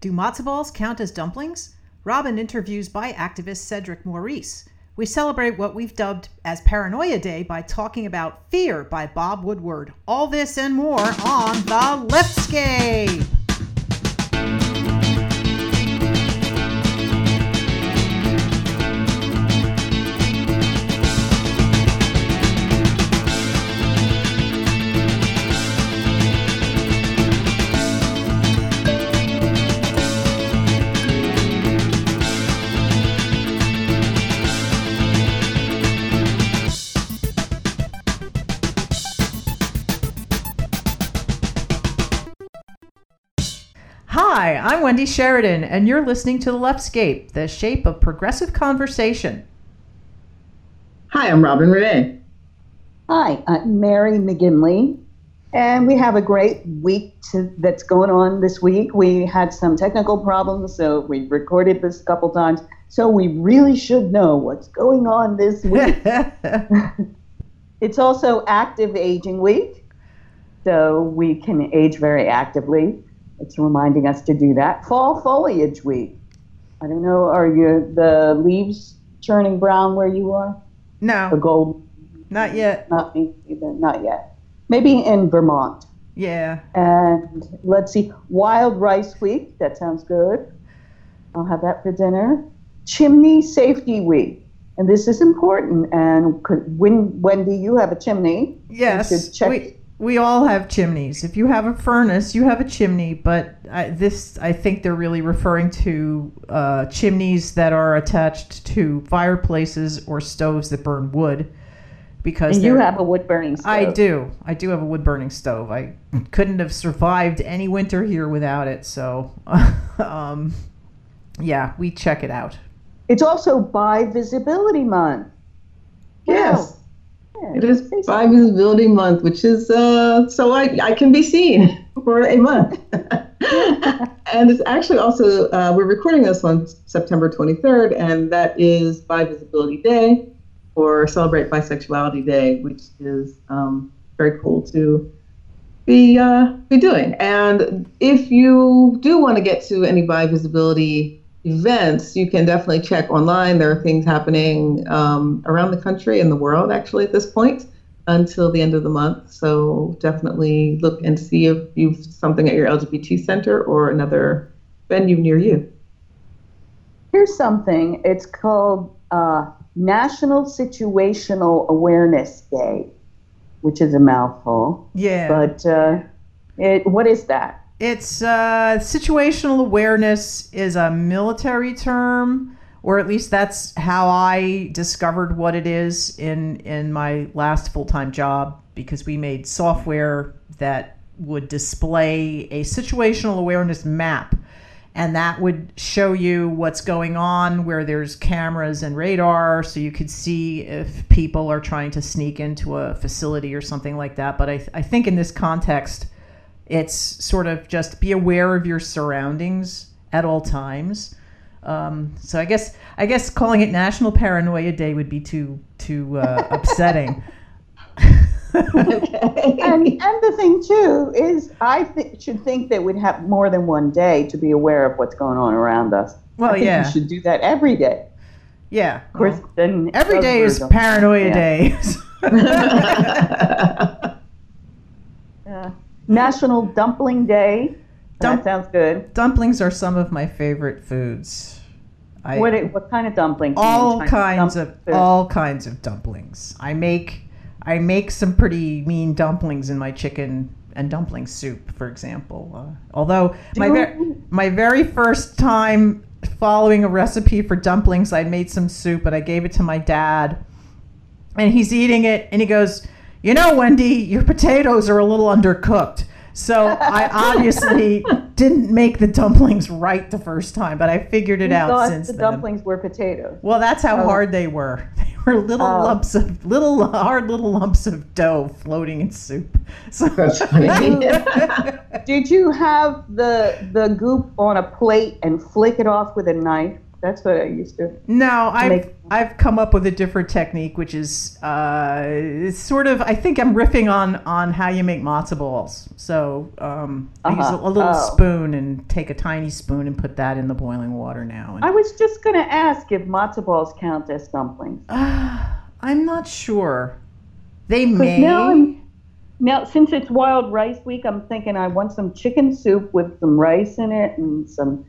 Do matzo balls count as dumplings? Robin interviews bi activist Cedric Maurice. We celebrate what we've dubbed as Paranoia Day by talking about Fear by Bob Woodward. All this and more on The Leftscape. I'm Wendy Sheridan, and you're listening to The Leftscape, the shape of progressive conversation. Hi, I'm Robin Renee. Hi, I'm Mary McGinley, and we have a great week to, that's going on this week. We had some technical problems, so we recorded this a couple times. So we really should know what's going on this week. it's also Active Aging Week, so we can age very actively. It's reminding us to do that. Fall Foliage Week. I don't know, are you the leaves turning brown where you are? No. The gold? not yet. Not me either, not yet. Maybe in Vermont. Yeah. And let's see, Wild Rice Week. That sounds good. I'll have that for dinner. Chimney Safety Week. And this is important. And could, when, Wendy, you have a chimney. Yes. We, we all have chimneys. If you have a furnace, you have a chimney. But I, this, I think they're really referring to uh, chimneys that are attached to fireplaces or stoves that burn wood. Because and you have a wood burning stove. I do. I do have a wood burning stove. I couldn't have survived any winter here without it. So, um, yeah, we check it out. It's also Bi Visibility Month. Yes, Yeah. It is Bi Visibility Month, which is uh, so I, I can be seen for a month. and it's actually also, uh, we're recording this on September 23rd, and that is Bi Visibility Day or Celebrate Bisexuality Day, which is um, very cool to be, uh, be doing. And if you do want to get to any Bi Visibility events, you can definitely check online. There are things happening um, around the country and the world actually at this point until the end of the month. So definitely look and see if you've something at your LGBT center or another venue near you. Here's something. It's called uh, National Situational Awareness Day, which is a mouthful. Yeah. But uh, it, what is that? It's uh, situational awareness is a military term, or at least that's how I discovered what it is in in my last full time job because we made software that would display a situational awareness map. And that would show you what's going on where there's cameras and radar, so you could see if people are trying to sneak into a facility or something like that. But I, I think in this context, it's sort of just be aware of your surroundings at all times. Um, so I guess I guess calling it National Paranoia Day would be too too uh, upsetting. Okay. And, and the thing, too, is I th- should think that we'd have more than one day to be aware of what's going on around us. Well, I think yeah. we should do that every day. Yeah, Of course, then every day is Paranoia Yeah. Day. National Dumpling Day. Dump- that sounds good. Dumplings are some of my favorite foods. I, What, what kind of dumpling? do you all kinds of all kinds of dumplings. I make I make some pretty mean dumplings in my chicken and dumpling soup, for example. Uh, although my ver- my very first time following a recipe for dumplings, I made some soup and I gave it to my dad, and he's eating it and he goes, "You know, Wendy, your potatoes are a little undercooked." So I obviously didn't make the dumplings right the first time, but I figured it You out thought since the then. dumplings were potatoes. Well, that's how Oh. hard they were. They were little Oh. lumps of little hard little lumps of dough floating in soup. So That's funny. Did you have the the goop on a plate and flick it off with a knife? That's what I used to. No, I've make- I've come up with a different technique, which is uh, sort of I think I'm riffing on on how you make matzo balls. So um, I use a, Uh-huh. a little Oh. spoon and take a tiny spoon and put that in the boiling water now. And, I was just going to ask if matzo balls count as dumplings. Ah, I'm not sure. They may. now Now, since it's Wild Rice Week, I'm thinking I want some chicken soup with some rice in it and some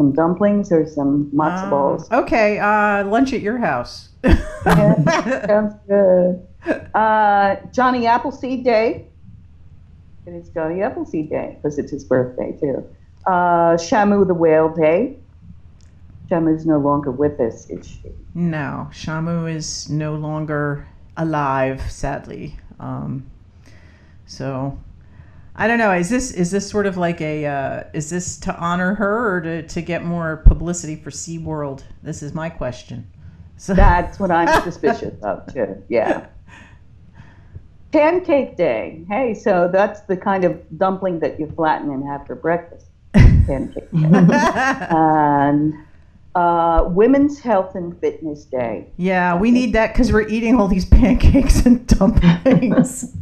some dumplings or some matzo Ah, balls. okay, uh, lunch at your house. Yeah, sounds good. Uh, Johnny Appleseed Day. It is Johnny Appleseed Day because it's his birthday too. Uh, Shamu the Whale Day. Shamu is no longer with us, is she? No, Shamu is no longer alive, sadly. Um, so, I don't know. Is this is this sort of like a uh, is this to honor her or to, to get more publicity for SeaWorld? This is my question. So, That's what I'm suspicious of too. Yeah. Pancake Day. Hey, so that's the kind of dumpling that you flatten and have for breakfast. Pancake Day. and uh, Women's Health and Fitness Day. yeah, we need that because we're eating all these pancakes and dumplings.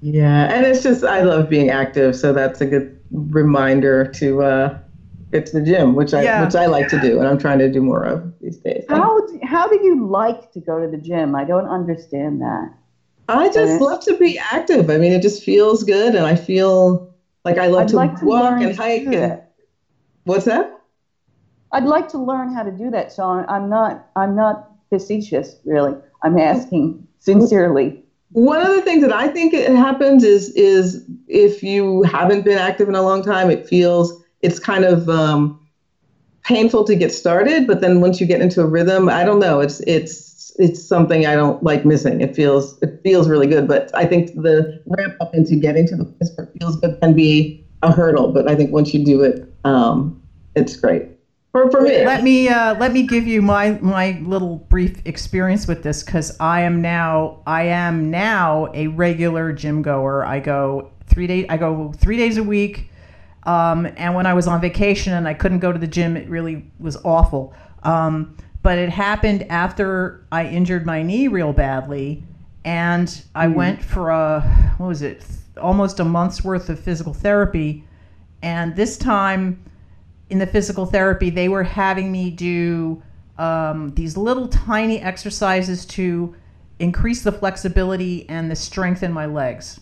Yeah, and it's just I love being active, so that's a good reminder to uh, get to the gym, which I Yeah. which I like to do, and I'm trying to do more of these days. How how do you like to go to the gym? I don't understand that. I just love to be active. I mean, it just feels good, and I feel like I love I'd to like walk and hike. And what's that? I'd like to learn how to do that. So I'm- I'm not I'm not facetious, really. I'm asking sincerely. One of the things that I think it happens is is if you haven't been active in a long time, it feels it's kind of um, painful to get started. But then once you get into a rhythm, I don't know. It's it's it's something I don't like missing. It feels it feels really good. But I think the ramp up into getting to the place where it feels good can be a hurdle. But I think once you do it, um, it's great. For for me, let me uh, let me give you my my little brief experience with this because I am now I am now a regular gym goer. I go three days I go three days a week, um, and when I was on vacation and I couldn't go to the gym, it really was awful. Um, but it happened after I injured my knee real badly, and I went for a what was it almost a month's worth of physical therapy, and this time in the physical therapy, they were having me do um, these little tiny exercises to increase the flexibility and the strength in my legs.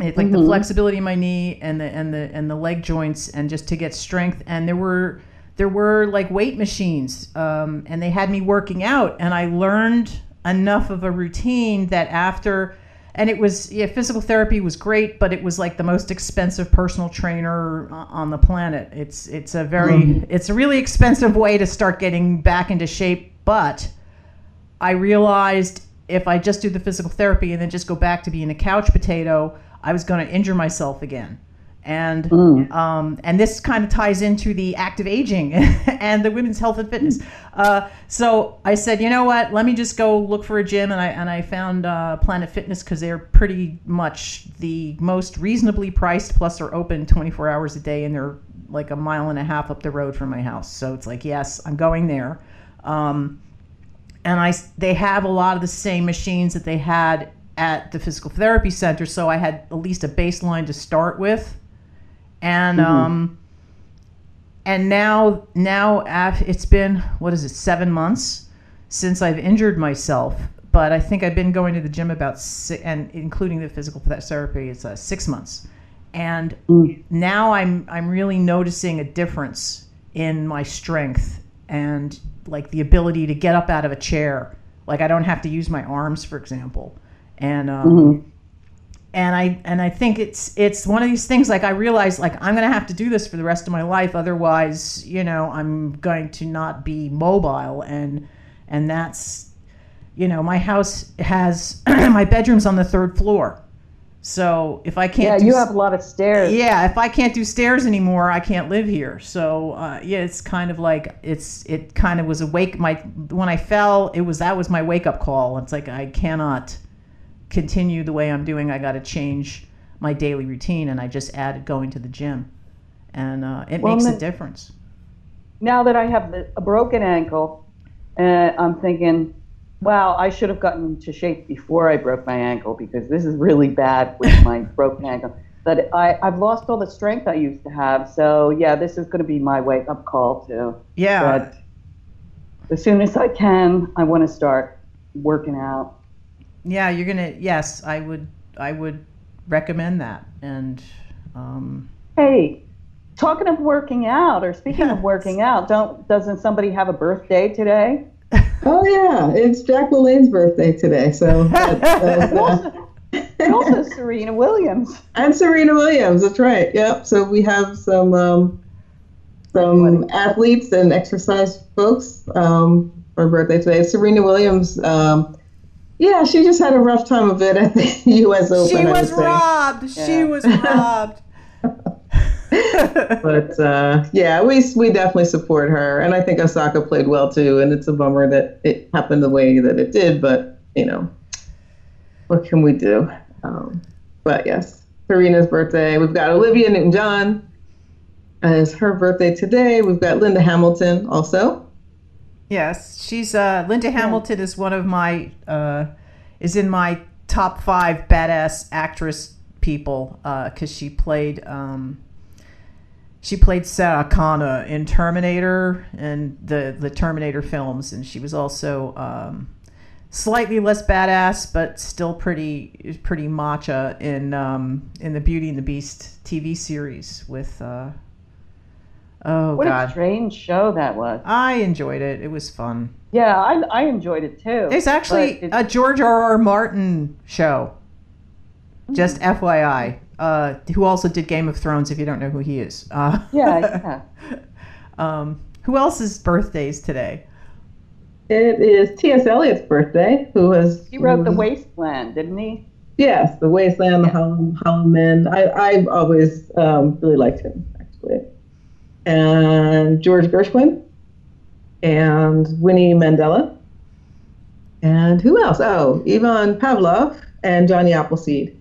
It's like the Mhm. flexibility in my knee and the and the and the leg joints, and just to get strength. And there were there were like weight machines, um, and they had me working out, and I learned enough of a routine that after and it was yeah physical therapy was great but it was like the most expensive personal trainer on the planet. It's it's a very mm-hmm. it's a really expensive way to start getting back into shape but i realized if i just do the physical therapy and then just go back to being a couch potato i was going to injure myself again and Mm. um, and this kind of ties into the active aging and the women's health and fitness. Uh, so I said, you know what? Let me just go look for a gym, and I and I found uh, Planet Fitness because they're pretty much the most reasonably priced. Plus, are open 24 hours a day, and they're like a mile and a half up the road from my house. So it's like, yes, I'm going there. Um, and I they have a lot of the same machines that they had at the physical therapy center. So I had at least a baseline to start with and um and now now it's been what is it seven months since i've injured myself but i think i've been going to the gym about six and including the physical therapy it's uh, six months and Mm. now i'm i'm really noticing a difference in my strength and like the ability to get up out of a chair like i don't have to use my arms for example and um, Mhm. And I and I think it's it's one of these things like I realize like I'm gonna have to do this for the rest of my life otherwise you know I'm going to not be mobile. And and that's you know my house has my bedroom's on the third floor. So if I can't Yeah, do you have a lot of stairs. yeah if I can't do stairs anymore I can't live here. So uh, yeah it's kind of like it's it kind of was a wake my when I fell it was that was my wake up call. It's like I cannot continue the way I'm doing, I got to change my daily routine. And I just added going to the gym, and uh, it Well, makes a difference. now that I have the, a broken ankle, uh, I'm thinking, wow, I should have gotten into shape before I broke my ankle because this is really bad with my broken ankle. But I, I've lost all the strength I used to have. So, yeah, this is going to be my wake up call, too. Yeah. But as soon as I can, I want to start working out. Yeah, you're gonna. Yes, I would. I would recommend that. And um, Hey, talking of working out, or speaking of working out, don't doesn't somebody have a birthday today? Oh yeah, it's Jack LaLanne's birthday today, so that- that- uh, And also Serena Williams. and Serena Williams. That's right. Yep. So we have some um, some athletes and exercise folks um, for birthday today. Serena Williams. Um, yeah, she just had a rough time of it at the U.S. Open. she was robbed. She was robbed. But uh, yeah, we we definitely support her, and I think Osaka played well too. And it's a bummer that it happened the way that it did, but you know, what can we do? Um, but yes, Serena's birthday. We've got Olivia Newton-John. It's her birthday today. We've got Linda Hamilton also. Yes, she's uh, Linda Hamilton is one of my uh, is in my top five badass actress people because she played um, she played Sarah Connor in Terminator and the the Terminator films, and she was also um, slightly less badass, but still pretty pretty macha in um, in the Beauty and the Beast TV series with. Oh What a God, strange show that was. I enjoyed it. It was fun. Yeah, I, I enjoyed it too. There's actually But it- a George R. R. Martin show. Just FYI, uh, who also did Game of Thrones. If you don't know who he is, uh, yeah, yeah. um, who else's birthdays today? It is T.S. Eliot's birthday, who was He wrote Mm-hmm. The Wasteland, didn't he? Yes, The Wasteland, The Hollow, Hollow Men. I, I've always um, really liked him, actually. And George Gershwin, and Winnie Mandela. And who else? Oh, Ivan Pavlov and Johnny Appleseed.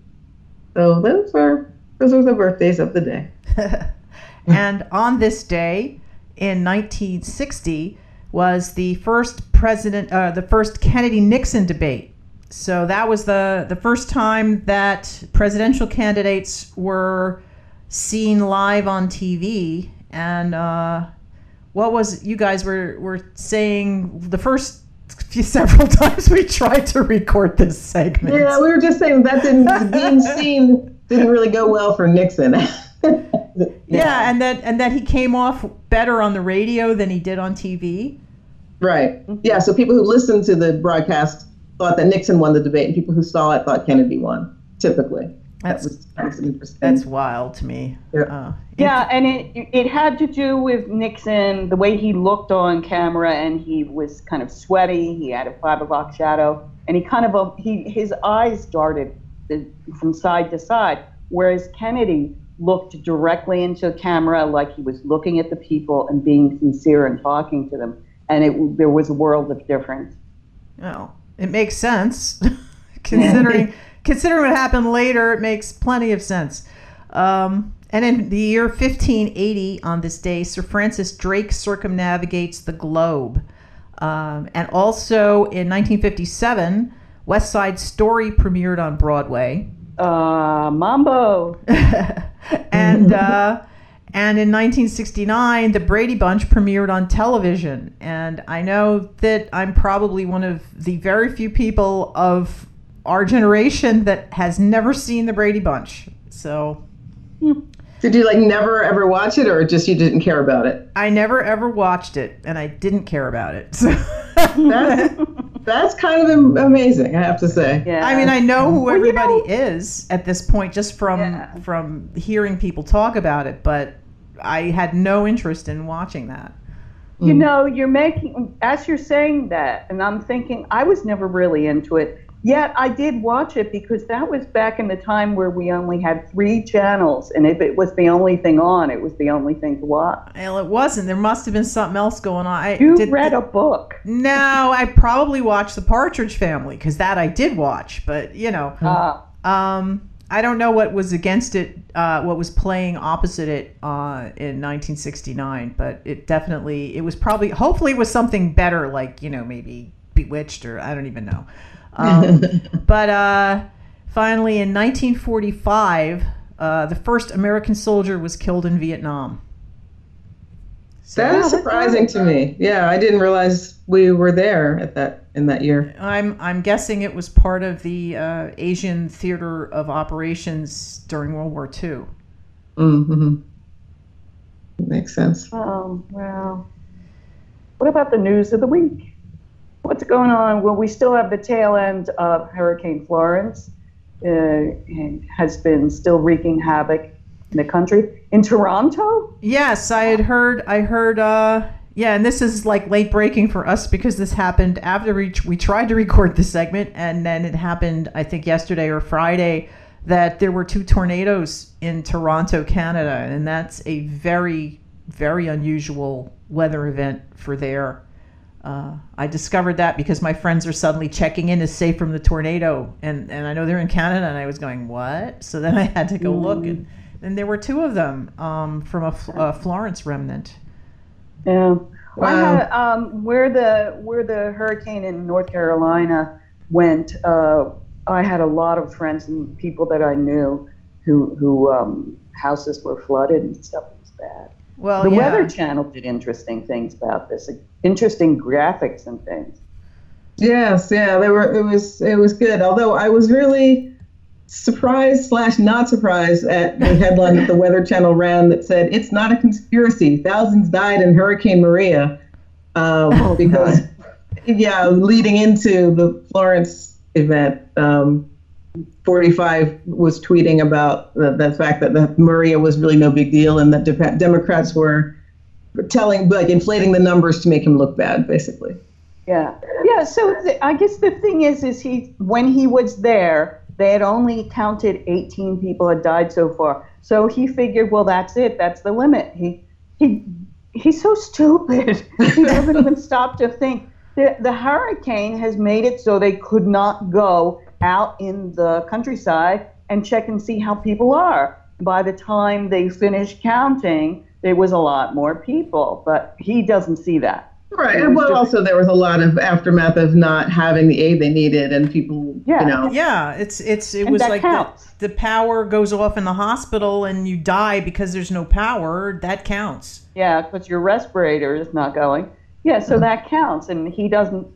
So those are those are the birthdays of the day. and on this day in 1960 was the first president, uh, the first Kennedy Nixon debate. So that was the the first time that presidential candidates were seen live on TV. And uh, what was you guys were were saying the first few, several times we tried to record this segment. Yeah, we were just saying that didn't being seen didn't really go well for Nixon. Yeah, and that and that he came off better on the radio than he did on TV. Right. Yeah. So people who listened to the broadcast thought that Nixon won the debate, and people who saw it thought Kennedy won. Typically, That's that was, that was interesting. that's wild to me. Yeah. Uh, Yeah, and it it had to do with Nixon, the way he looked on camera, and he was kind of sweaty. He had a five o'clock shadow, and he kind of a, he his eyes darted from side to side, whereas Kennedy looked directly into the camera, like he was looking at the people and being sincere and talking to them, and it there was a world of difference. well, it makes sense considering considering what happened later. It makes plenty of sense. Um, and in the year 1580, on this day, Sir Francis Drake circumnavigates the globe. Um, and also in 1957, West Side Story premiered on Broadway. Uh, Mambo. and uh, and in 1969, The Brady Bunch premiered on television. And I know that I'm probably one of the very few people of our generation that has never seen The Brady Bunch. So hmm. Did you like never ever watch it, or just you didn't care about it? I never ever watched it, and I didn't care about it. So That's that's kind of amazing, I have to say. Yeah. I mean, I know who Well, you everybody know- is at this point just from Yeah. from hearing people talk about it, but I had no interest in watching that. You hmm. know, you're making, as you're saying that, and I'm thinking, I was never really into it. Yet I did watch it because that was back in the time where we only had three channels. And if it was the only thing on, it was the only thing to watch. Well, it wasn't. There must have been something else going on. I You did, read a book. No, I probably watched The Partridge Family because that I did watch. But you know, Uh, um, I don't know what was against it uh, what was playing opposite it uh, in 1969, but it definitely it was probably hopefully it was something better, like you know maybe Bewitched or I don't even know. Um, but uh, finally, in 1945, uh, the first American soldier was killed in Vietnam. So That is surprising to me. Yeah, I didn't realize we were there at that in that year. I'm I'm guessing it was part of the uh, Asian theater of operations during World War II. Mm-hmm. Makes sense. Oh, well. What about the news of the week? What's going on? Well, we still have the tail end of Hurricane Florence. Uh, has been still wreaking havoc in the country. In Toronto? Yes, I had heard. I heard. Uh, yeah, and this is like late breaking for us because this happened after we we tried to record the segment, and then it happened. I think yesterday or Friday that there were two tornadoes in Toronto, Canada, and that's a very very unusual weather event for there. Uh, I discovered that because my friends are suddenly checking in to safe from the tornado, and, and I know they're in Canada, and I was going what? So then I had to go look, and, and there were two of them um, from a, a Florence remnant. Yeah. I had, um, where the where the hurricane in North Carolina went, uh, I had a lot of friends and people that I knew who who um, houses were flooded and stuff was bad. Well, the yeah. Weather Channel did interesting things about this, interesting graphics and things. Yes, yeah, they were. It was it was good. Although I was really surprised slash not surprised at the headline that the Weather Channel ran that said it's not a conspiracy. Thousands died in Hurricane Maria, um, because yeah, leading into the Florence event. Um, 45 was tweeting about the, the fact that the Maria was really no big deal and that de- Democrats were telling, like, inflating the numbers to make him look bad, basically. Yeah, yeah. So th- I guess the thing is, is he when he was there, they had only counted 18 people had died so far. So he figured, well, that's it. That's the limit. He he he's so stupid. he doesn't even stop to think. The, the hurricane has made it so they could not go out in the countryside and check and see how people are. By the time they finished counting, there was a lot more people, but he doesn't see that. Right. And well, just- also there was a lot of aftermath of not having the aid they needed, and people, Yeah. you know, Yeah, it's it's it And was like the, the power goes off in the hospital and you die because there's no power. That counts. Yeah, because your respirator is not going. Yeah, so mm-hmm. that counts, and he doesn't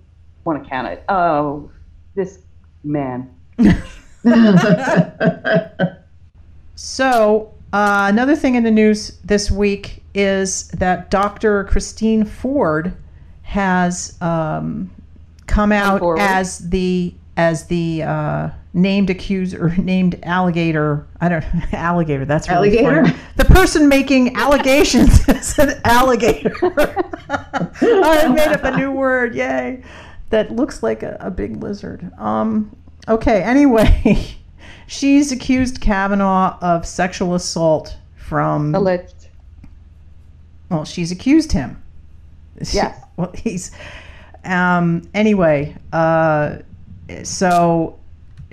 want to count it. Oh, this man. So, uh, another thing in the news this week is that Dr. Christine Ford has um, come out forward. as the as the uh, named accuser, named alligator. I don't know alligator. That's really Alligator? funny. The person making allegations is an alligator. I made up a new word. Yay! That looks like a, a big lizard. Um. Okay. Anyway, she's accused Kavanaugh of sexual assault from Alleged. well, she's accused him. Yes. well, he's. Um. Anyway. Uh. So.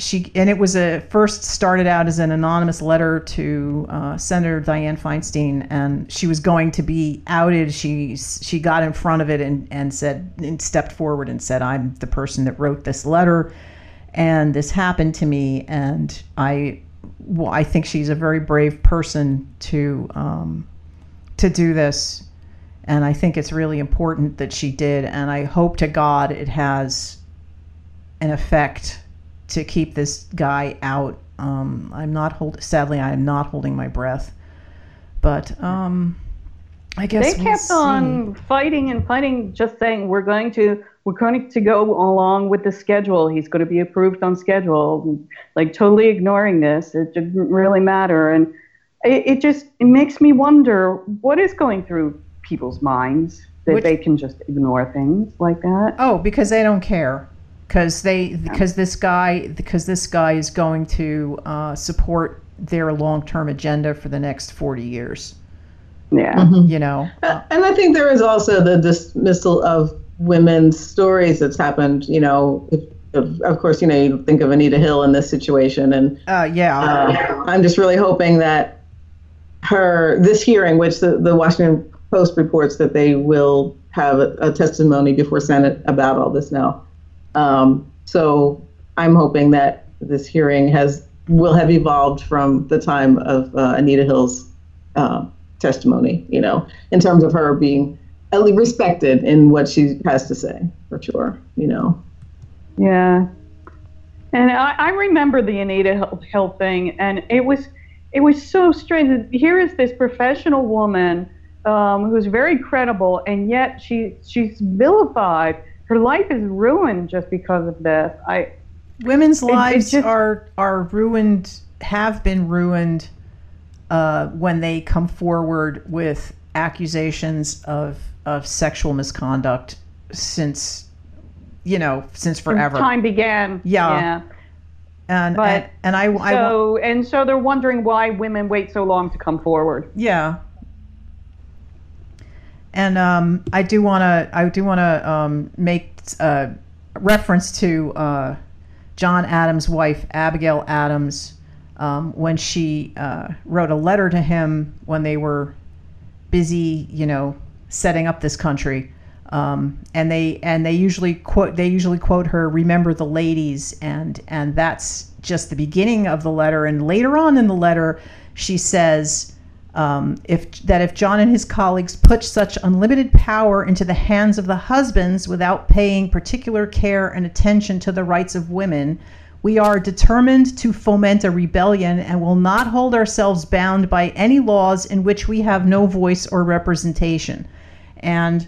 She and it was a first started out as an anonymous letter to uh, Senator Dianne Feinstein, and she was going to be outed. She she got in front of it and and said and stepped forward and said, "I'm the person that wrote this letter, and this happened to me, and I well, I think she's a very brave person to um, to do this, and I think it's really important that she did, and I hope to God it has an effect to keep this guy out. Um, I'm not hold. Sadly, I am not holding my breath, but um, I guess They we'll kept see. on fighting and fighting, just saying we're going to we're going to go along with the schedule. He's going to be approved on schedule, like totally ignoring this. It didn't really matter, and it, it just it makes me wonder what is going through people's minds that Which- they can just ignore things like that. Oh, because they don't care. Because they because this guy because this guy is going to uh, support their long term agenda for the next forty years. Yeah. You know. Uh, and I think there is also the dismissal of women's stories that's happened. You know, if of, of course, you know, you think of Anita Hill in this situation, and Uh, yeah. uh, I'm just really hoping that her this hearing, which the, the Washington Post reports that they will have a, a testimony before Senate about all this now. Um, so I'm hoping that this hearing has will have evolved from the time of uh, Anita Hill's uh, testimony. You know, in terms of her being respected in what she has to say, for sure. You know. Yeah. And I, I remember the Anita Hill, Hill thing, and it was it was so strange. Here is this professional woman um, who's very credible, and yet she she's vilified. Her life is ruined just because of this. I Women's lives just- are are ruined, have been ruined uh, when they come forward with accusations of of sexual misconduct since you know since forever. time began. Yeah. Yeah. And, but- and and I, I So and so they're wondering why women wait so long to come forward. Yeah. And um, I do want to I do want to um, make uh, reference to uh, John Adams' wife Abigail Adams um, when she uh, wrote a letter to him when they were busy, you know, setting up this country. Um, and they and they usually quote they usually quote her remember the ladies and and that's just the beginning of the letter and later on in the letter she says um, if that if John and his colleagues put such unlimited power into the hands of the husbands without paying particular care and attention to the rights of women, we are determined to foment a rebellion and will not hold ourselves bound by any laws in which we have no voice or representation. And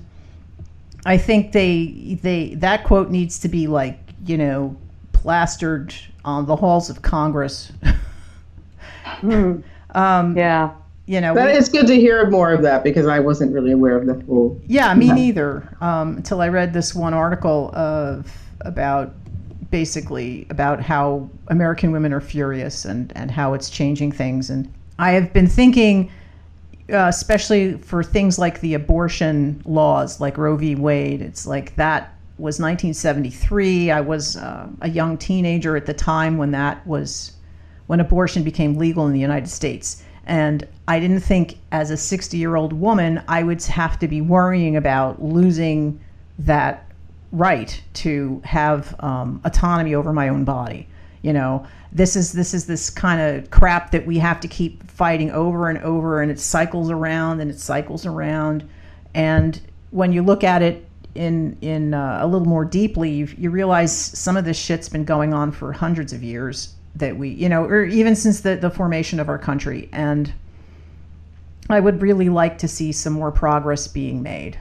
I think they they that quote needs to be like you know plastered on the halls of Congress. um, Yeah. You know, But we- it's good to hear more of that because I wasn't really aware of the full. Yeah, me neither. Um, until I read this one article of about basically about how American women are furious and and how it's changing things. And I have been thinking, uh, especially for things like the abortion laws, like Roe v. Wade. It's like that was 1973. I was uh, a young teenager at the time when that was when abortion became legal in the United States. And I didn't think as a 60 year old woman, I would have to be worrying about losing that right to have um, autonomy over my own body. You know, this is this is this kind of crap that we have to keep fighting over and over, and it cycles around and it cycles around. And when you look at it in in uh, a little more deeply, you, you realize some of this shit's been going on for hundreds of years that we, you know, or even since the, the formation of our country. And I would really like to see some more progress being made.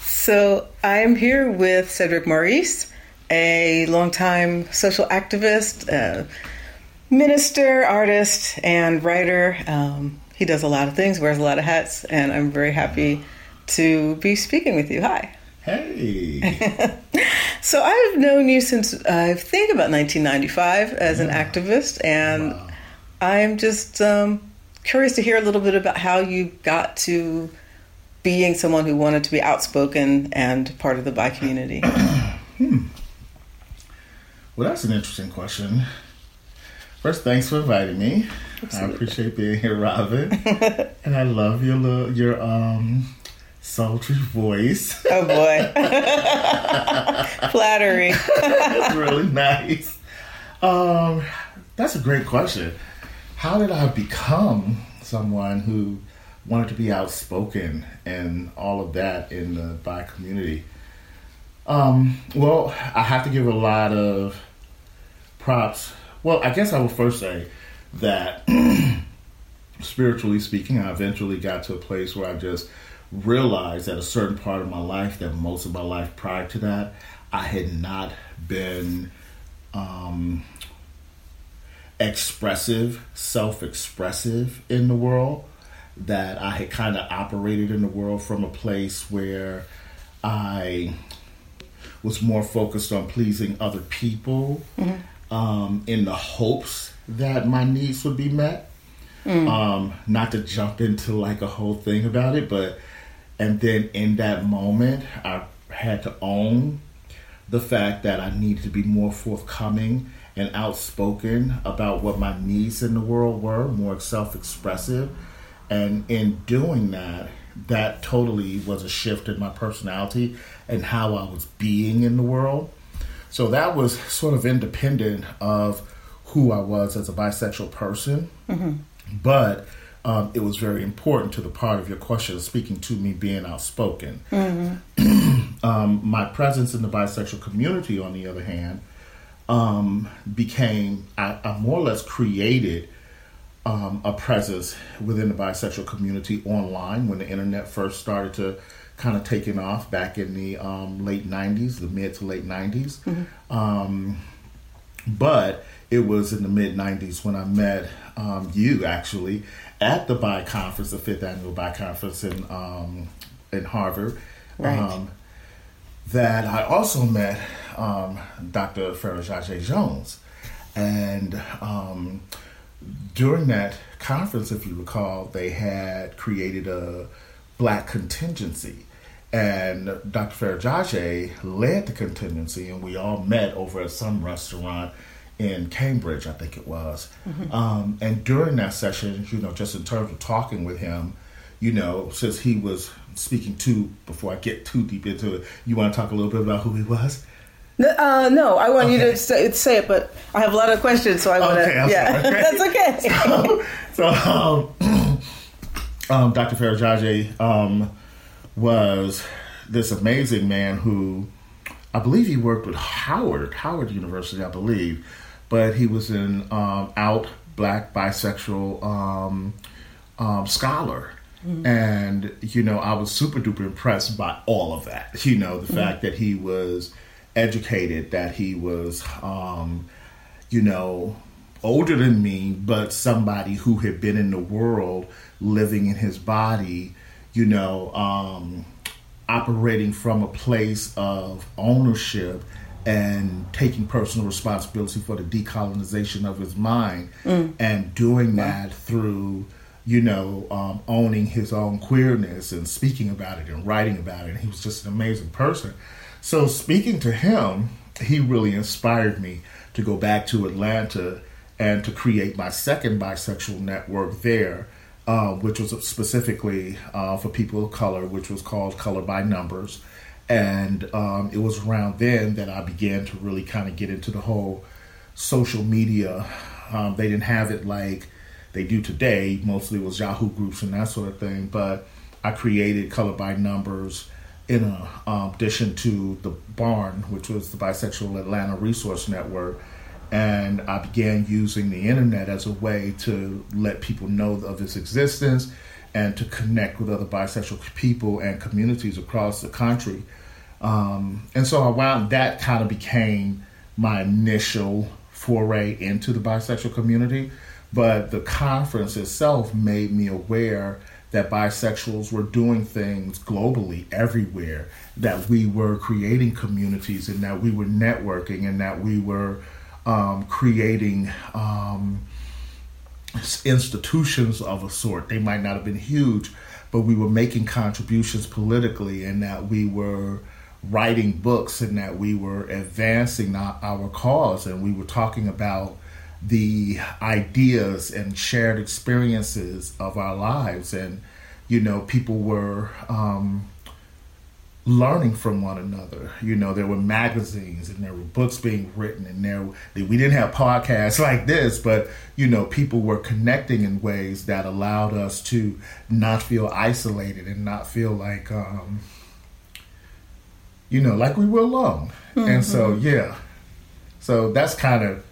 So I'm here with Cedric Maurice, a longtime social activist, uh, minister, artist, and writer. Um, he does a lot of things, wears a lot of hats, and I'm very happy to be speaking with you. Hi. Hey. So I've known you since I think about 1995 as an activist, and I'm just um, curious to hear a little bit about how you got to being someone who wanted to be outspoken and part of the bi community. hmm. Well, that's an interesting question. First, thanks for inviting me. I appreciate being here, Robin. and I love your little, your um sultry voice. Oh boy. Flattery. That's really nice. Um, that's a great question. How did I become someone who wanted to be outspoken and all of that in the bi community? Um, well, I have to give a lot of props. Well, I guess I will first say that spiritually speaking, I eventually got to a place where I just realized at a certain part of my life that most of my life prior to that, I had not been um, expressive, self expressive in the world. That I had kind of operated in the world from a place where I was more focused on pleasing other people um, in the hopes that my needs would be met. Um, not to jump into like a whole thing about it, but And then in that moment, I had to own the fact that I needed to be more forthcoming and outspoken about what my needs in the world were, more self expressive. And in doing that, that totally was a shift in my personality and how I was being in the world. So that was sort of independent of who I was as a bisexual person. Mm-hmm. But um, it was very important to the part of your question, of speaking to me being outspoken. Mm-hmm. um, my presence in the bisexual community, on the other hand, um, became, I, I, more or less created um, a presence within the bisexual community online when the internet first started to kind of taking off back in the um, late 90s, the mid to late 90s. Mm-hmm. Um, but it was in the mid 90s when I met um, you actually at the Bi Conference, the fifth annual Bi Conference in, um, in Harvard. Right. Um, that I also met um, Dr. Farah Jones. And during that conference, if you recall, they had created a black contingency. And Dr. Farajaje led the contingency, and we all met over at some restaurant in Cambridge, I think it was. Mm-hmm. Um, and during that session, you know, just in terms of talking with him, you know, since he was speaking to, before I get too deep into it, you want to talk a little bit about who he was? Uh, no, I want okay. you to say, say, it, but I have a lot of questions, so I want to. Okay, yeah, that's okay. so, so um, um, Dr. Farajaje um, was this amazing man who I believe he worked with Howard, Howard University, I believe, but he was an um, out black bisexual um, um, scholar. Mm-hmm. And, you know, I was super duper impressed by all of that. You know, the mm-hmm. fact that he was educated, that he was, um, you know, older than me, but somebody who had been in the world living in his body, you know, um, operating from a place of ownership and taking personal responsibility for the decolonization of his mind mm. and doing that through you know um, owning his own queerness and speaking about it and writing about it. And he was just an amazing person. So speaking to him he really inspired me to go back to atlanta and to create my second bisexual network there uh, which was specifically uh, for people of color, which was called Color by Numbers. And um, it was around then that I began to really kind of get into the whole social media. Um, they didn't have it like they do today, mostly was Yahoo groups and that sort of thing. But I created Color by Numbers in a, um, addition to the Barn, which was the Bisexual Atlanta Resource Network and I began using the internet as a way to let people know of its existence and to connect with other bisexual people and communities across the country. Um, and so I wound that kind of became my initial foray into the bisexual community. But the conference itself made me aware that bisexuals were doing things globally everywhere, that we were creating communities and that we were networking and that we were um, creating um, institutions of a sort. They might not have been huge, but we were making contributions politically, and that we were writing books, and that we were advancing our, our cause, and we were talking about the ideas and shared experiences of our lives, and you know, people were. Um, learning from one another. You know, there were magazines and there were books being written, and there we didn't have podcasts like this, but you know, people were connecting in ways that allowed us to not feel isolated and not feel like, um, you know, like we were alone. Mm-hmm. And so, mm-hmm. yeah, so that's kind of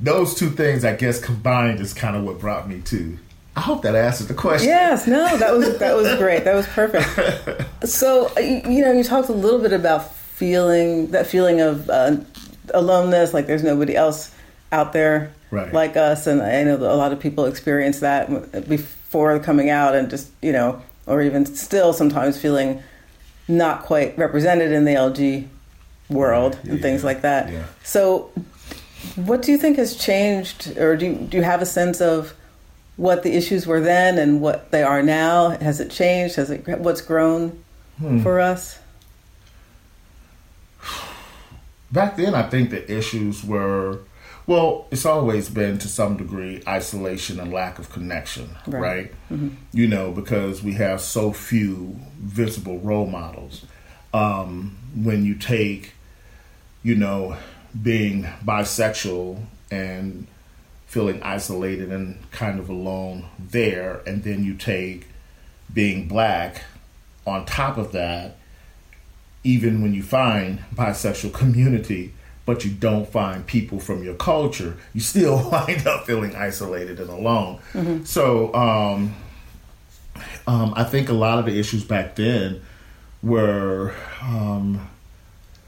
those two things, I guess, combined is kind of what brought me to I hope that answers the question. Yes, no, that was that was great. That was perfect. So you know, you talked a little bit about feeling that feeling of uh, aloneness, like there's nobody else out there right. like us, and I know a lot of people experience that before coming out, and just you know, or even still sometimes feeling not quite represented in the LG world yeah, and things yeah, like that. So, what do you think has changed, or do you, do you have a sense of what the issues were then and what they are now? Has it changed? Has it what's grown for us? back then i think the issues were well it's always been to some degree isolation and lack of connection right, Right. you know because we have so few visible role models um, when you take you know being bisexual and feeling isolated and kind of alone there and then you take being black on top of that even when you find bisexual community but you don't find people from your culture you still wind up feeling isolated and alone. So um, um, i think a lot of the issues back then were um,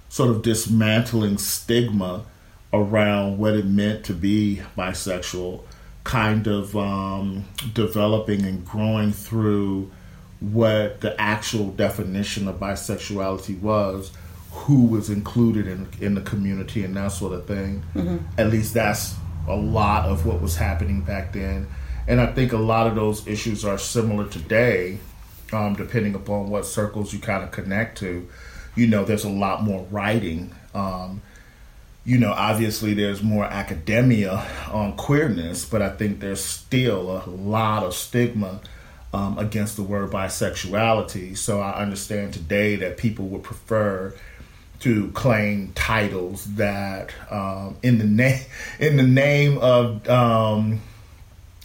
sort of dismantling stigma around what it meant to be bisexual, kind of um, developing and growing through what the actual definition of bisexuality was, who was included in, in the community, and that sort of thing. At least that's a lot of what was happening back then. And I think a lot of those issues are similar today, um, depending upon what circles you kind of connect to. You know, there's a lot more writing. Um, you know, obviously there's more academia on queerness, but I think there's still a lot of stigma um, against the word bisexuality. So I understand today that people would prefer to claim titles that, um, in the name, in the name of, um,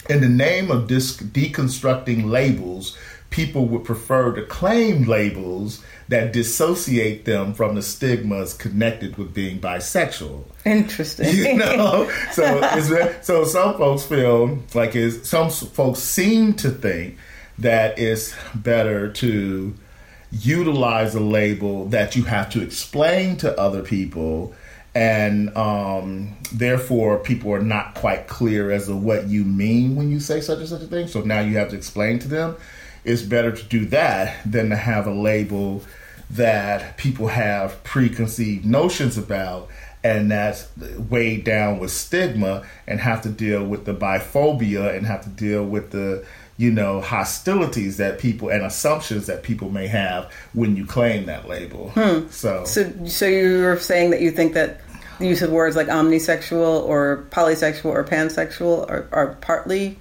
in the name of deconstructing labels, people would prefer to claim labels that dissociate them from the stigmas connected with being bisexual. Interesting. You know, so so some folks feel like is some folks seem to think that it's better to utilize a label that you have to explain to other people and um, therefore people are not quite clear as to what you mean when you say such and such a thing so now you have to explain to them it's better to do that than to have a label that people have preconceived notions about and that's weighed down with stigma and have to deal with the biphobia and have to deal with the you know hostilities that people and assumptions that people may have when you claim that label. Hmm. So So, so you were saying that you think that the use of words like omnisexual or polysexual or pansexual are, are partly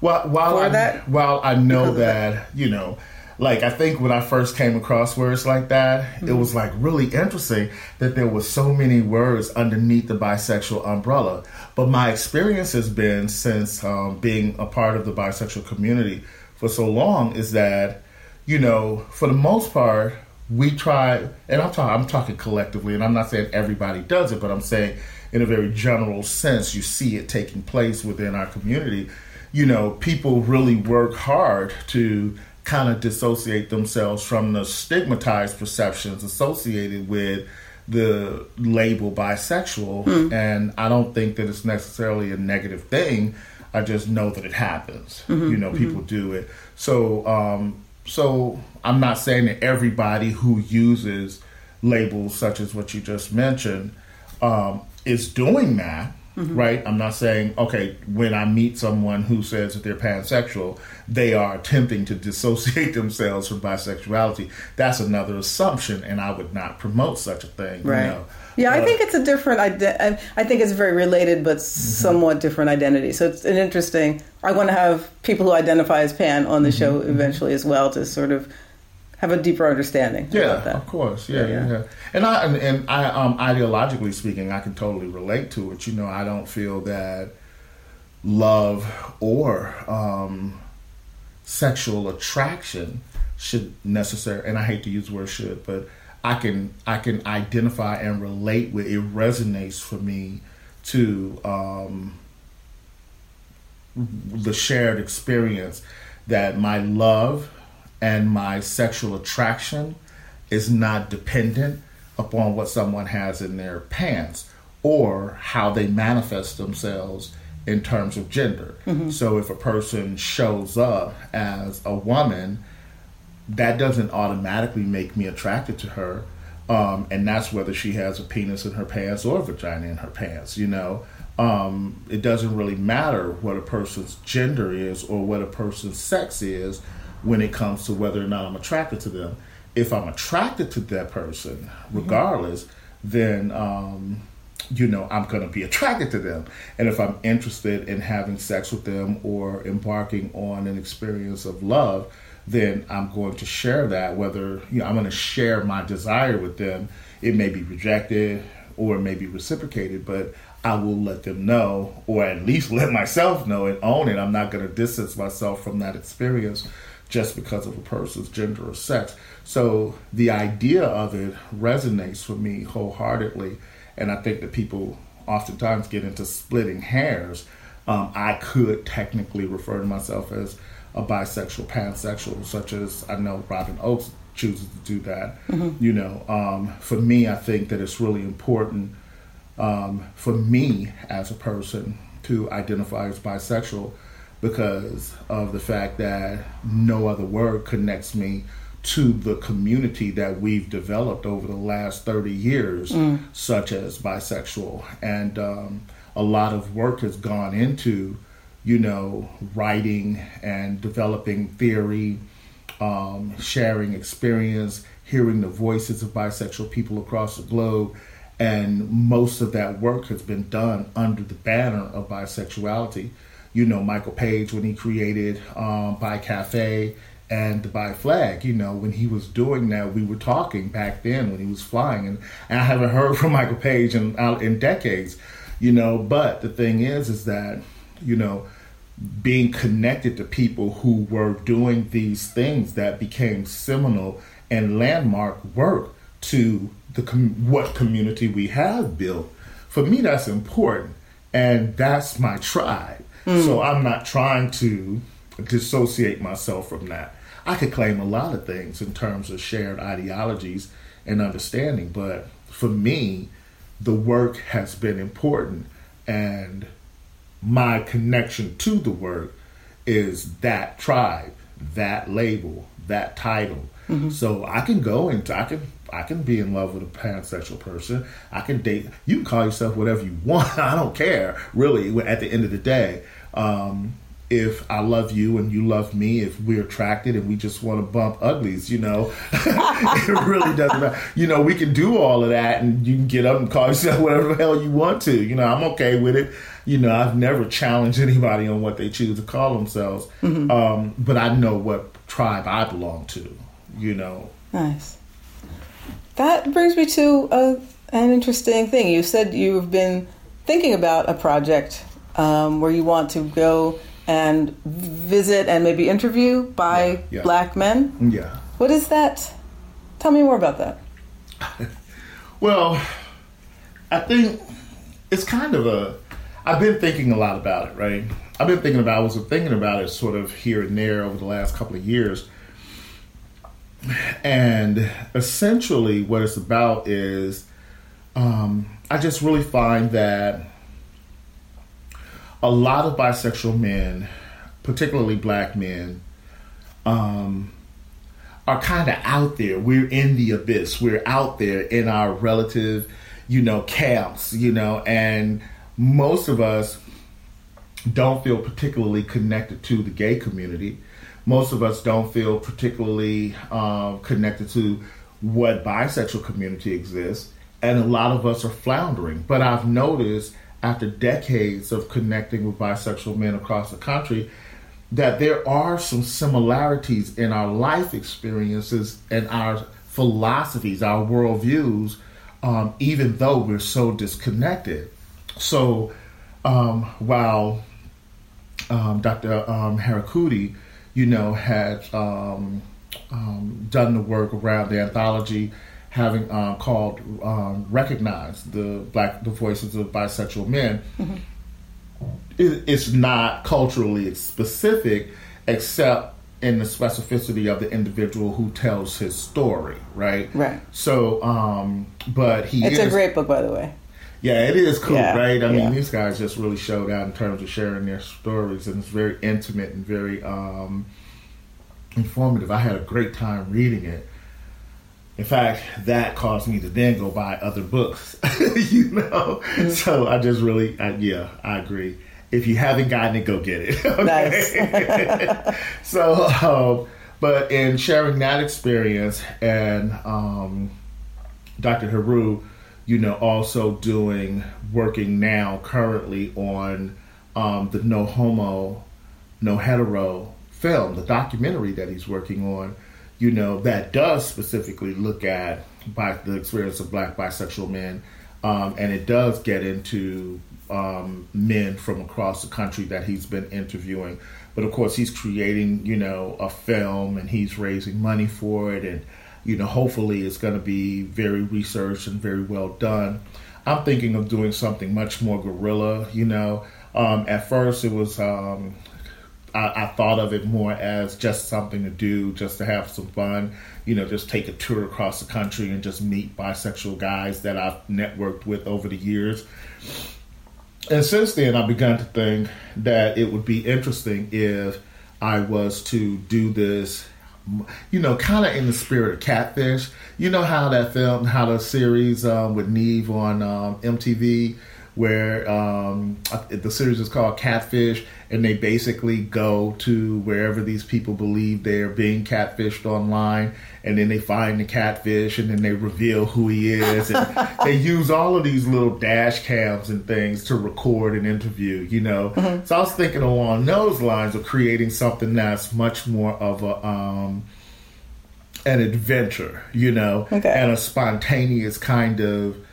Well, while I, that? while I know that, you know, like I think when I first came across words like that, Mm-hmm. it was like really interesting that there was so many words underneath the bisexual umbrella. But my experience has been since um, being a part of the bisexual community for so long is that, you know, for the most part, we try, and I'm talking, I'm talking collectively, and I'm not saying everybody does it, but I'm saying in a very general sense, you see it taking place within our community. You know, people really work hard to kind of dissociate themselves from the stigmatized perceptions associated with the label bisexual. And I don't think that it's necessarily a negative thing. I just know that it happens. You know, people do it. So, um, so I'm not saying that everybody who uses labels such as what you just mentioned um, is doing that, right? I'm not saying okay when I meet someone who says that they're pansexual, they are attempting to dissociate themselves from bisexuality. That's another assumption, and I would not promote such a thing. you right. know. Yeah, I think it's a different. Ide- I I think it's very related, but Mm-hmm. somewhat different identity. So it's an interesting. I want to have people who identify as pan on the Mm-hmm. show eventually as well to sort of have a deeper understanding Yeah, of course. Yeah, Yeah, yeah, yeah. yeah. And I and, and I um ideologically speaking, I can totally relate to it. You know, I don't feel that love or um sexual attraction should necessary and I hate to use the word should, but I can I can identify and relate with it resonates for me to um the shared experience that my love and my sexual attraction is not dependent upon what someone has in their pants or how they manifest themselves in terms of gender. So if a person shows up as a woman, that doesn't automatically make me attracted to her. Um, and that's whether she has a penis in her pants or a vagina in her pants, you know. Um, it doesn't really matter what a person's gender is or what a person's sex is when it comes to whether or not I'm attracted to them. if I'm attracted to that person, regardless, then um, you know I'm going to be attracted to them. And if I'm interested in having sex with them or embarking on an experience of love, then I'm going to share that. Whether you know I'm going to share my desire with them, it may be rejected or it may be reciprocated, but I will let them know, or at least let myself know and own it. I'm not going to distance myself from that experience just because of a person's gender or sex. So the idea of it resonates for me wholeheartedly, and I think that people oftentimes get into splitting hairs. Um, I could technically refer to myself as a bisexual, pansexual, such as I know Robyn Ochs chooses to do that. You know, um, for me, I think that it's really important um, for me as a person to identify as bisexual because of the fact that no other word connects me to the community that we've developed over the last 30 years, such as bisexual. And um, a lot of work has gone into, you know, writing and developing theory, um, sharing experience, hearing the voices of bisexual people across the globe. And most of that work has been done under the banner of bisexuality. You know, Michael Page, when he created um, Cafe and the Flag, you know, when he was doing that, we were talking back then when he was flying. And, and I haven't heard from Michael Page in, in decades, you know. But the thing is, is that, you know, being connected to people who were doing these things that became seminal and landmark work to the com- what community we have built. For me, that's important, and that's my tribe. So hmm. I'm not trying to dissociate myself from that. I could claim a lot of things in terms of shared ideologies and understanding, but for me, the work has been important, and my connection to the work is that tribe, that label, that title. Mm-hmm. So I can go and I can I can be in love with a pansexual person. I can date. You can call yourself whatever you want. I don't care really. At the end of the day, um, if I love you and you love me, if we're attracted and we just want to bump uglies, you know, it really doesn't matter. You know, we can do all of that and you can get up and call yourself whatever the hell you want to. You know, I'm okay with it. You know, I've never challenged anybody on what they choose to call themselves. Um, but I know what tribe I belong to, you know. Nice. That brings me to a, an interesting thing. You said you've been thinking about a project um, where you want to go and visit and maybe interview bi Yeah, yeah. black men. Yeah. What is that? Tell me more about that. Well, I think it's kind of a. I've been thinking a lot about it, right? I've been thinking about. I was thinking about it sort of here and there over the last couple of years, and essentially, what it's about is, um, I just really find that a lot of bisexual men, particularly black men, um, are kind of out there. We're in the abyss. We're out there in our relative, you know, camps, you know, and most of us don't feel particularly connected to the gay community. Most of us don't feel particularly um, connected to what bisexual community exists, and a lot of us are floundering. But I've noticed after decades of connecting with bisexual men across the country that there are some similarities in our life experiences and our philosophies, our worldviews, um, even though we're so disconnected. So um, while um, Dr. Um, Herukhuti, you know, had um, um, done the work around the anthology having um, called um, "Recognize the Black the Voices of Bisexual Men." It, it's not culturally specific, except in the specificity of the individual who tells his story, right? Right. So, um, but he It's is, a great book, by the way. yeah, it is cool, Yeah, right? I yeah. mean, these guys just really showed out in terms of sharing their stories, and it's very intimate and very um, informative. I had a great time reading it. In fact, that caused me to then go buy other books, you know. Mm-hmm. So I just really, I, yeah, I agree. If you haven't gotten it, go get it. okay? Nice. so, um, but in sharing that experience and um, Dr. Haru, you know, also doing working now currently on um, the No Homo, No Hetero film, the documentary that he's working on, you know, that does specifically look at by the experience of black bisexual men. Um, and it does get into um, men from across the country that he's been interviewing. But of course, he's creating, you know, a film and he's raising money for it. And, you know, hopefully it's going to be very researched and very well done. I'm thinking of doing something much more guerrilla, you know. Um, at first, it was um, I, I, thought of it more as just something to do, just to have some fun. You know, just take a tour across the country and just meet bisexual guys that I've networked with over the years. And since then, I've begun to think that it would be interesting if I was to do this, you know, kind of in the spirit of Catfish. You know how that film, how the series um, with Nev on um, MTV where um, the series is called Catfish, and they basically go to wherever these people believe they're being catfished online, and then they find the catfish, and then they reveal who he is, and they use all of these little dash cams and things to record an interview, you know. Mm-hmm. So I was thinking along those lines of creating something that's much more of a um, an adventure, you know, okay. and a spontaneous kind of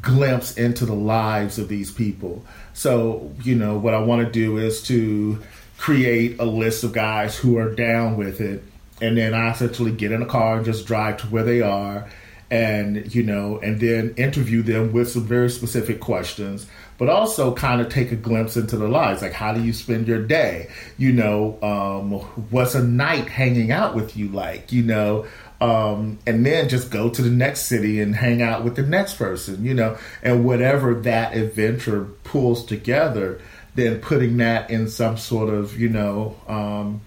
glimpse into the lives of these people. So, you know, what I want to do is to create a list of guys who are down with it. And then I essentially get in a car and just drive to where they are and, you know, and then interview them with some very specific questions, but also kind of take a glimpse into their lives. Like, how do you spend your day? You know, um, what's a night hanging out with you like? You know, um, and then just go to the next city and hang out with the next person, you know, and whatever that adventure pulls together, then putting that in some sort of, you know, um,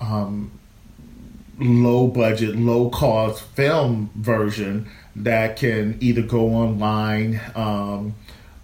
um, low budget, low cost film version that can either go online um,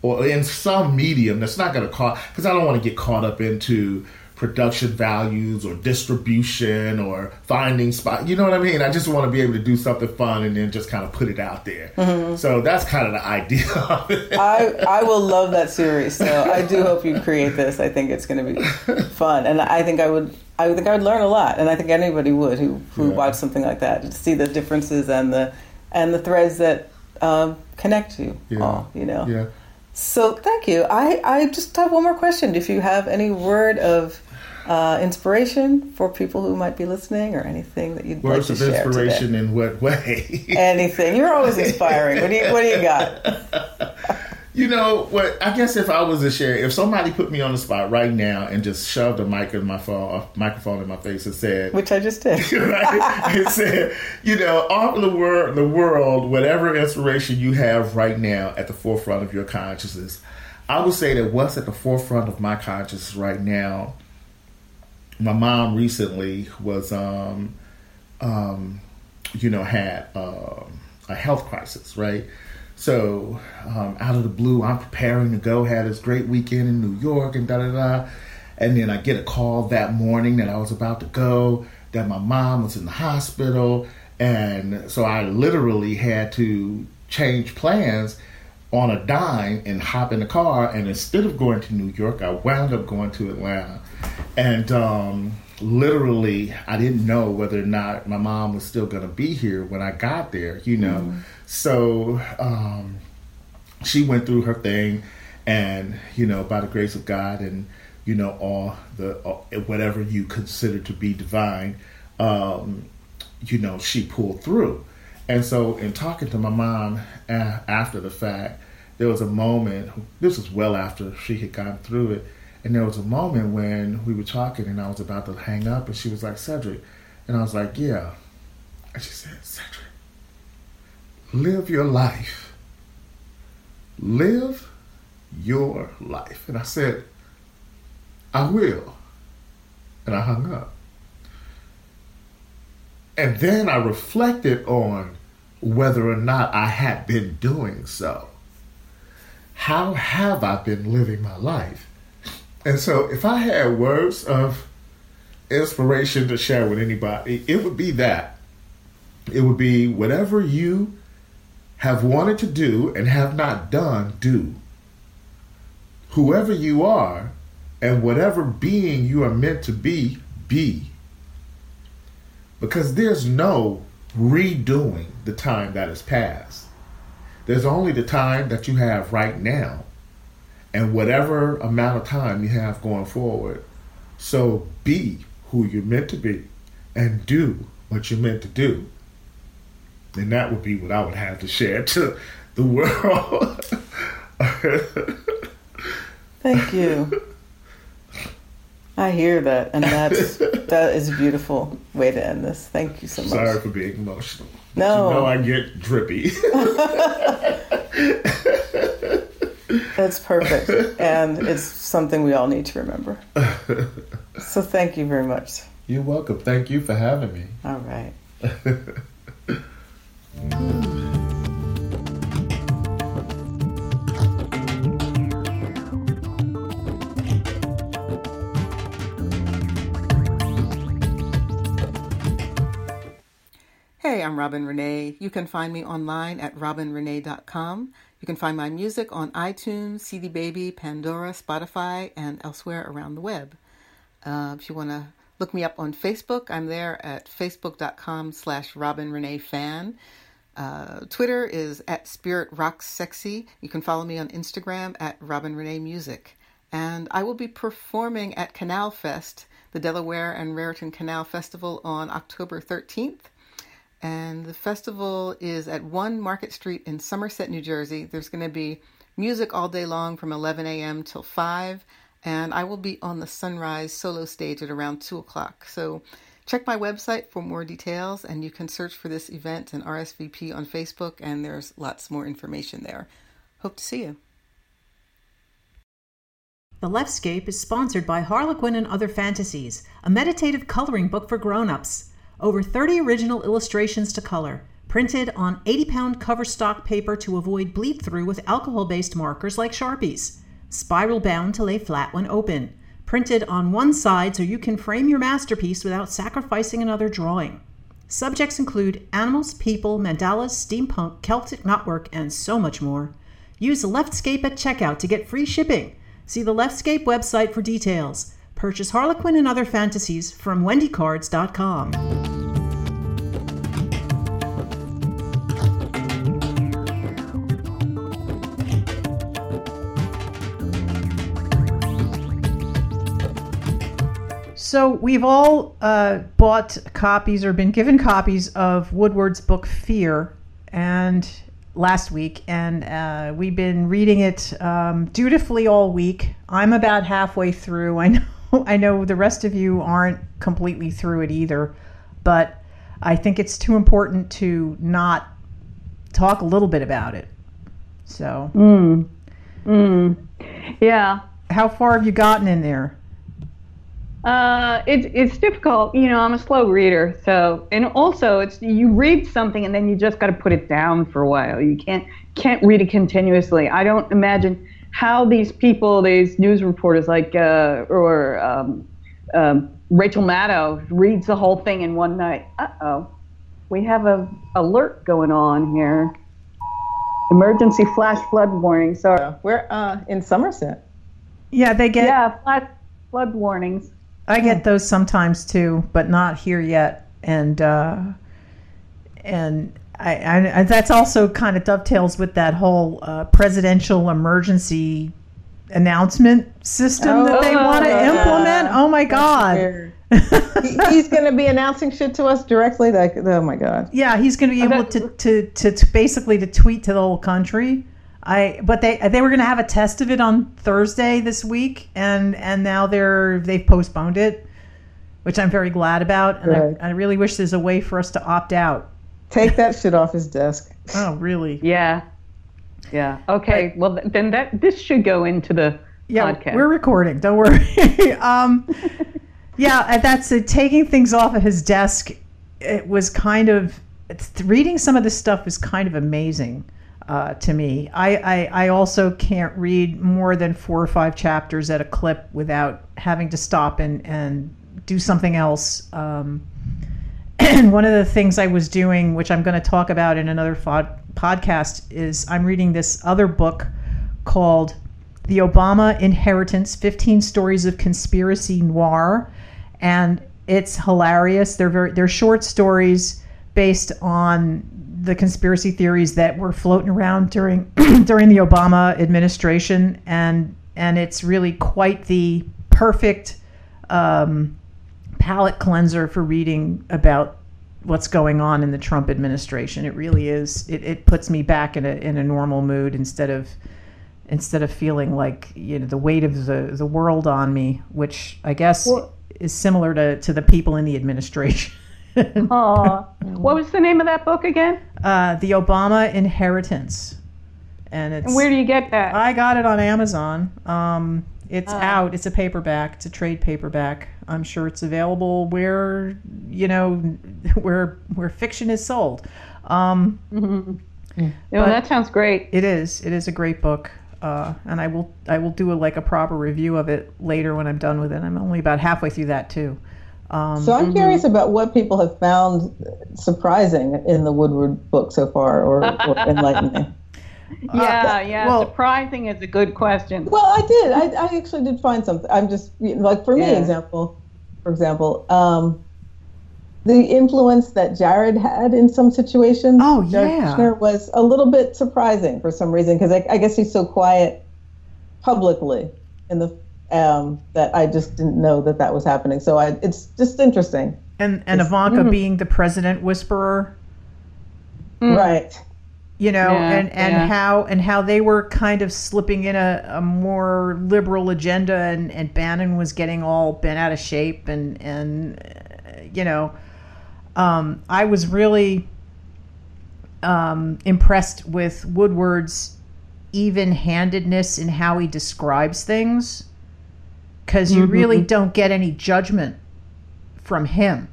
or in some medium that's not going to cost, because I don't want to get caught up into production values or distribution or finding spot. You know what I mean? I just want to be able to do something fun and then just kind of put it out there. Mm-hmm. So that's kind of the idea of. I, I will love that series. So I do hope you create this. I think it's going to be fun. And I think I would I think I would learn a lot. And I think anybody would who, who yeah. watched something like that to see the differences and the and the threads that um, connect you yeah. all, you know? Yeah. So thank you. I, I just have one more question. If you have any word of uh, inspiration for people who might be listening, or anything that you'd Words like to share? Words of inspiration today? in what way? anything. You're always inspiring. What do you What do you got? You know what? I guess if I was to share, if somebody put me on the spot right now and just shoved a mic in my phone, a microphone in my face and said, which I just did, right? and said, you know, all the world, the world, whatever inspiration you have right now at the forefront of your consciousness, I would say that what's at the forefront of my consciousness right now my mom recently was, um, um, you know, had uh, a health crisis, right? So um, out of the blue, I'm preparing to go. Had this great weekend in New York and da da da. And then I get a call that morning that I was about to go, that my mom was in the hospital. And so I literally had to change plans on a dime and hop in the car. And instead of going to New York, I wound up going to Atlanta. And um, literally, I didn't know whether or not my mom was still going to be here when I got there, you know. Mm-hmm. So um, she went through her thing, and, you know, by the grace of God and, you know, all the, all, whatever you consider to be divine, um, you know, she pulled through. And so, in talking to my mom after the fact, there was a moment, this was well after she had gone through it, and there was a moment when we were talking and I was about to hang up, and she was like, Cedric. And I was like, yeah. And she said, Cedric, live your life. Live your life. And I said, I will. And I hung up. And then I reflected on whether or not I had been doing so. How have I been living my life? And so if I had words of inspiration to share with anybody, it would be that. It would be whatever you have wanted to do and have not done, do. Whoever you are and whatever being you are meant to be, be. Because there's no redoing the time that has passed. There's only the time that you have right now and whatever amount of time you have going forward. So be who you're meant to be and do what you're meant to do. And that would be what I would have to share to the world. Thank you. I hear that, and that's that is a beautiful way to end this. Thank you so much. Sorry for being emotional. No. you know I get drippy. That's perfect, and it's something we all need to remember. So thank you very much. You're welcome. Thank you for having me. All right. Hey, I'm Robin Renee. You can find me online at robinrenee.com. You can find my music on iTunes, CD Baby, Pandora, Spotify, and elsewhere around the web. Uh, if you want to look me up on Facebook, I'm there at facebook.com slash Robin Renee Fan. Uh, Twitter is at Spirit Rocks Sexy. You can follow me on Instagram at Robin Renee Music. And I will be performing at Canal Fest, the Delaware and Raritan Canal Festival, on October 13th. And the festival is at 1 Market Street in Somerset, New Jersey. There's going to be music all day long from 11 a.m. till 5. And I will be on the Sunrise solo stage at around 2 o'clock. So check my website for more details, and you can search for this event and RSVP on Facebook, and there's lots more information there. Hope to see you. The Leftscape is sponsored by Harlequin and Other Fantasies, a meditative coloring book for grown-ups. Over 30 original illustrations to color, printed on 80 pound cover stock paper to avoid bleed through with alcohol based markers like Sharpies. Spiral bound to lay flat when open. Printed on one side so you can frame your masterpiece without sacrificing another drawing. Subjects include animals, people, mandalas, steampunk, Celtic knotwork, and so much more. Use Leftscape at checkout to get free shipping. See the Leftscape website for details. Purchase Harlequin and Other Fantasies from wendycards.com. So we've all uh, bought copies or been given copies of Woodward's book Fear, and last week, and uh, we've been reading it um, dutifully all week. I'm about halfway through. I know I know the rest of you aren't completely through it either, but I think it's too important to not talk a little bit about it. So, Mm. Mm. Yeah. how far have you gotten in there? Uh, it's it's difficult. You know, I'm a slow reader, so and also it's you read something and then you just got to put it down for a while. You can't can't read it continuously. I don't imagine how these people, these news reporters like uh, or um, um, Rachel Maddow reads the whole thing in one night. Uh oh, we have a alert going on here. Emergency flash flood warning. Sorry. We're uh, in Somerset. Yeah, they get. Yeah, flash flood warnings. I get those sometimes too, but not here yet. And uh, and I, I, I that's also kind of dovetails with that whole uh, presidential emergency announcement system that they Oh, want to yeah. implement. Oh my god! He- He's going to be announcing shit to us directly. Like, oh my god. Yeah, he's going to be Oh, able to, to, to, to basically to tweet to the whole country. I but they they were going to have a test of it on Thursday this week, and and now they're they've postponed it, which I'm very glad about, and Good. I, I really wish there's a way for us to opt out. Take that shit off his desk. Oh, really? Yeah. Yeah. Okay. Well, then that this should go into the Yeah, podcast. we're recording. Don't worry. um, yeah, that's it. Taking things off of his desk. It was kind of reading some of this stuff is kind of amazing uh, to me. I, I I also can't read more than four or five chapters at a clip without having to stop and and do something else. Um, and one of the things I was doing, which I'm going to talk about in another podcast, is I'm reading this other book called The Obama Inheritance 15 Stories of Conspiracy Noir. And it's hilarious. They're very they're short stories based on the conspiracy theories that were floating around during during the Obama administration and and it's really quite the perfect um, palate cleanser for reading about what's going on in the Trump administration. It really is. It, it puts me back in a in a normal mood instead of instead of feeling like you know the weight of the the world on me, which I guess Well- is similar to to the people in the administration. Aw. what was the name of that book again? uh, the Obama Inheritance, and it's And where do you get that? I got it on Amazon. Um, it's Oh. out. It's a paperback. It's a trade paperback. I'm sure it's available where you know where where fiction is sold. Um, Mhm. but- Oh, that sounds great. it is. It is a great book, uh, and I will I will do a, like a proper review of it later when I'm done with it. I'm only about halfway through that too. Um, So I'm curious about what people have found surprising in the Woodward book so far, or, or enlightening. Yeah, yeah. well- surprising is a good question. Well, I did. I, I actually did find something. I'm just like for me, Yeah. example, for example, um, the influence that Jared had in some situations. Oh, Jared yeah. Kushner was a little bit surprising for some reason because I, I guess he's so quiet publicly in the um, that I just didn't know that that was happening. So I, it's just interesting, and and Ivanka being the president whisperer. Mm. right? You know Yeah, and and yeah. how and how they were kind of slipping in a, a more liberal agenda and and bannon was getting all bent out of shape and and uh, you know um, i was really um, impressed with woodward's even-handedness in how he describes things because you really don't get any judgment from him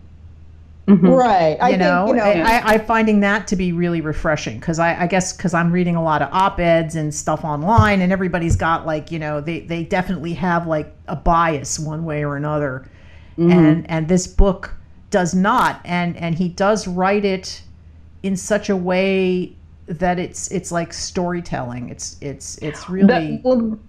Mhm. Right. I you know, think you know. I, I finding that to be really refreshing because I, I guess because I'm reading a lot of op-eds and stuff online, and everybody's got like you know they they definitely have like a bias one way or another, and and this book does not, and and he does write it in such a way that it's it's like storytelling. It's it's it's really That, well,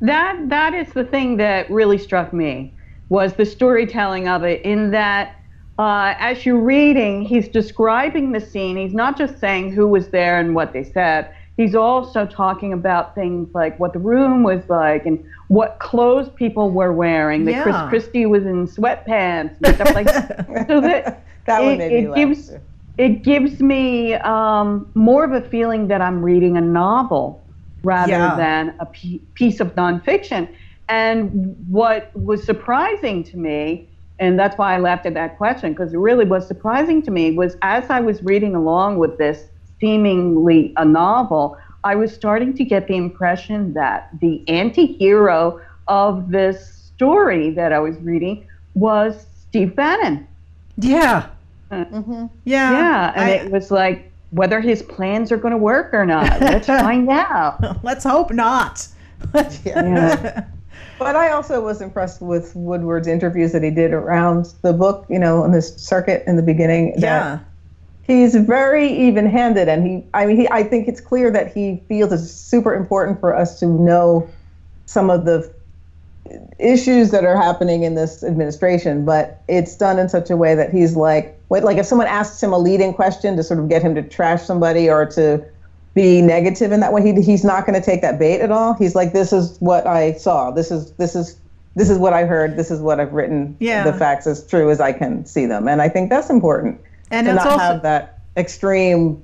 that that is the thing that really struck me was the storytelling of it. In that, uh, as you're reading, he's describing the scene. He's not just saying who was there and what they said. He's also talking about things like what the room was like and what clothes people were wearing. That Chris Christie was in sweatpants and stuff like that. So that that it- it gives- too. it gives me um, more of a feeling that I'm reading a novel rather Yeah. than a piece of nonfiction. And what was surprising to me, and that's why I laughed at that question, because it really was surprising to me, was as I was reading along with this seemingly a novel, I was starting to get the impression that the anti hero of this story that I was reading was Steve Bannon. yeah Mhm. yeah Yeah, and I- it was like whether his plans are going to work or not. Let's find out. let's hope not. Yeah. But I also was impressed with Woodward's interviews that he did around the book, you know, on this circuit in the beginning. yeah. He's very even-handed, and he, I mean, he, I think it's clear that he feels it's super important for us to know some of the issues that are happening in this administration. But it's done in such a way that he's like, wait, like if someone asks him a leading question to sort of get him to trash somebody or to be negative in that way, he, he's not going to take that bait at all. He's like, this is what I saw. This is this is this is what I heard. This is what I've written. Yeah. The facts as true as I can see them, and I think that's important And to it's not also have that extreme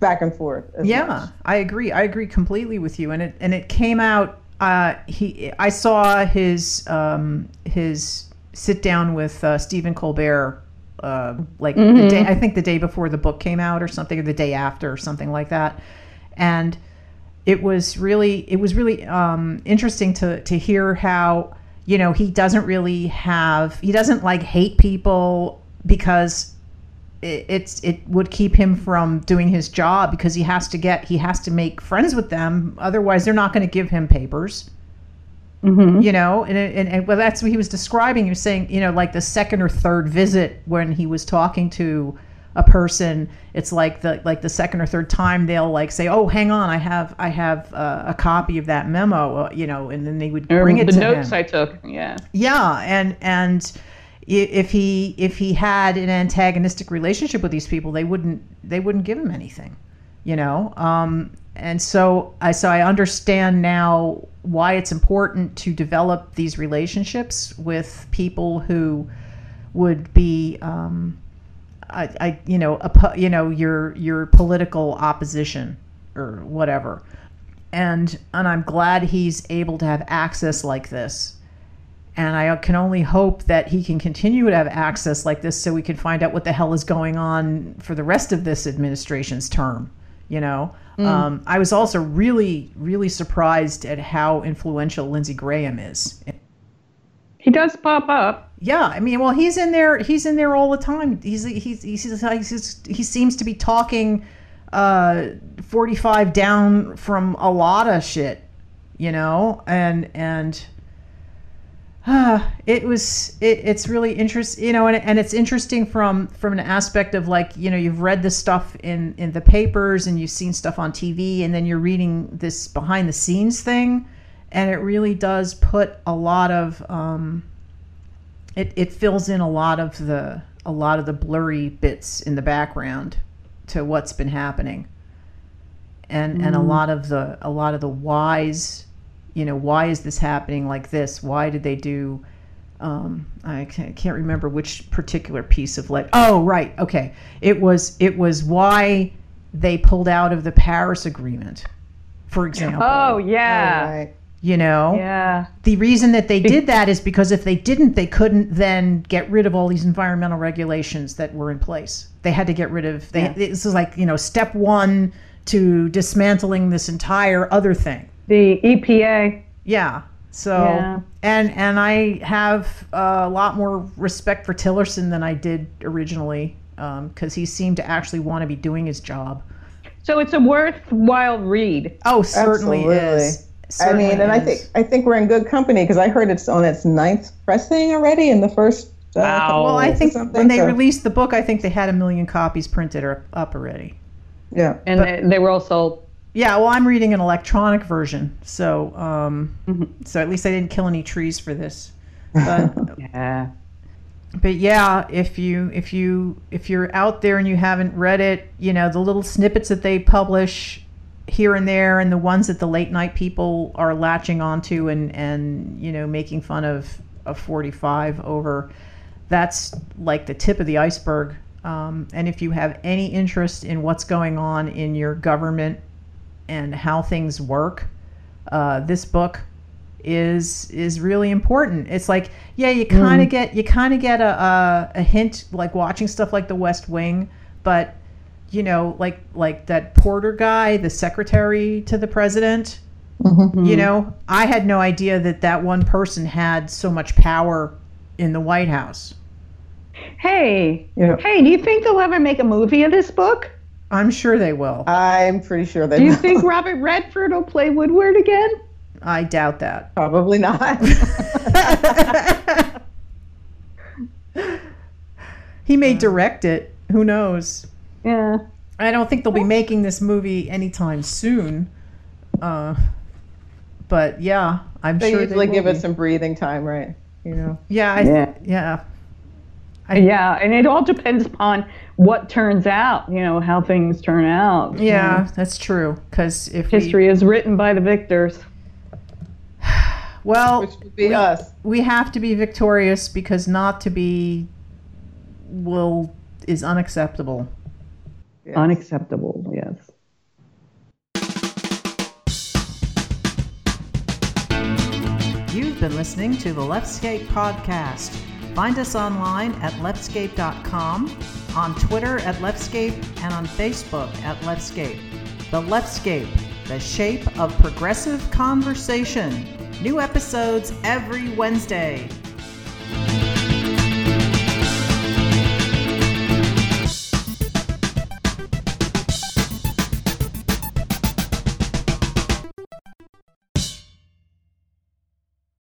back and forth. yeah much. i agree i agree completely with you and it and it came out uh he i saw his um his sit down with uh, stephen colbert uh like the day i think the day before the book came out or something or the day after or something like that. And it was really it was really um interesting to to hear how you know he doesn't really have he doesn't like hate people because it, it's it would keep him from doing his job because he has to get he has to make friends with them. Otherwise they're not going to give him papers You know, and, and, and well, that's what he was describing. He was saying, you know, like the second or third visit when he was talking to a person, it's like the like the second or third time they'll like say, "Oh, hang on, I have I have uh, a copy of that memo," uh, you know, and then they would bring it the to notes him. I took. Yeah. Yeah, and and if he if he had an antagonistic relationship with these people, they wouldn't they wouldn't give him anything, you know. Um, and so I so I understand now why it's important to develop these relationships with people who would be. Um, I, I, you know, oppo- you know, your your political opposition or whatever, and and I'm glad he's able to have access like this and I can only hope that he can continue to have access like this so we can find out what the hell is going on for the rest of this administration's term. You know, um, I was also really, really surprised at how influential Lindsey Graham is. He does pop up. Yeah, I mean, well, he's in there. He's in there all the time. He's he's he's, he's, he's he seems to be talking uh, forty five down from a lot of shit, you know, and and uh, it was it, it's really interesting, you know, and, and it's interesting from from an aspect of like you know you've read this stuff in in the papers and you've seen stuff on TV, and then you're reading this behind the scenes thing, and it really does put a lot of um, it, it fills in a lot of the a lot of the blurry bits in the background to what's been happening. And and a lot of the a lot of the whys you know why is this happening like this why did they do um, I can't, can't remember which particular piece of like oh right okay it was it was why they pulled out of the Paris Agreement for example Oh yeah. Right. you know Yeah. the reason that they did that is because if they didn't, they couldn't then get rid of all these environmental regulations that were in place. They had to get rid of. They, Yeah. This is like you know step one to dismantling this entire other thing. The EPA. Yeah. So Yeah. and and I have a lot more respect for Tillerson than I did originally because he seemed to actually want to be doing his job. So it's a worthwhile read. Oh, certainly Absolutely. is. I mean, and I think. I think we're in good company because I heard it's on its ninth pressing already in the first. Uh, Wow. Well, I think when they so- released the book, I think they had a million copies printed or up already. Yeah. And they, they were all sold. Yeah, well, I'm reading an electronic version, so um, Mm-hmm. so at least I didn't kill any trees for this. But Yeah. but yeah, if you if you if you're out there and you haven't read it, you know the little snippets that they publish here and there, and the ones that the late night people are latching onto and and you know making fun of of 45 over. That's like the tip of the iceberg. Um, and if you have any interest in what's going on in your government and how things work, uh, this book is is really important. It's like yeah, you kind of get you kind of get a, a a hint like watching stuff like The West Wing, but you know like like that Porter guy, the secretary to the president. You know, I had no idea that that one person had so much power in the White House. Hey. Yeah. Hey, do you think they'll ever make a movie of this book? I'm sure they will. I'm pretty sure they will. Do you will. think Robert Redford will play Woodward again? I doubt that. Probably not. He may direct it. Who knows? Yeah. I don't think they'll be making this movie anytime soon. Uh, but yeah, I'm sure. they sure usually they give will it some breathing time, right? You know. Yeah, I, Yeah. yeah. Yeah, and it all depends upon what turns out, you know, how things turn out. Yeah, that's true. Because if we, History is written by the victors. well, Which would be us. we have to be victorious because not to be will is unacceptable. Yes. Unacceptable, yes. You've been listening to the Leftscape podcast. Find us online at leftscape.com, on Twitter at Leftscape, and on Facebook at Leftscape. The Leftscape, the shape of progressive conversation. New episodes every Wednesday.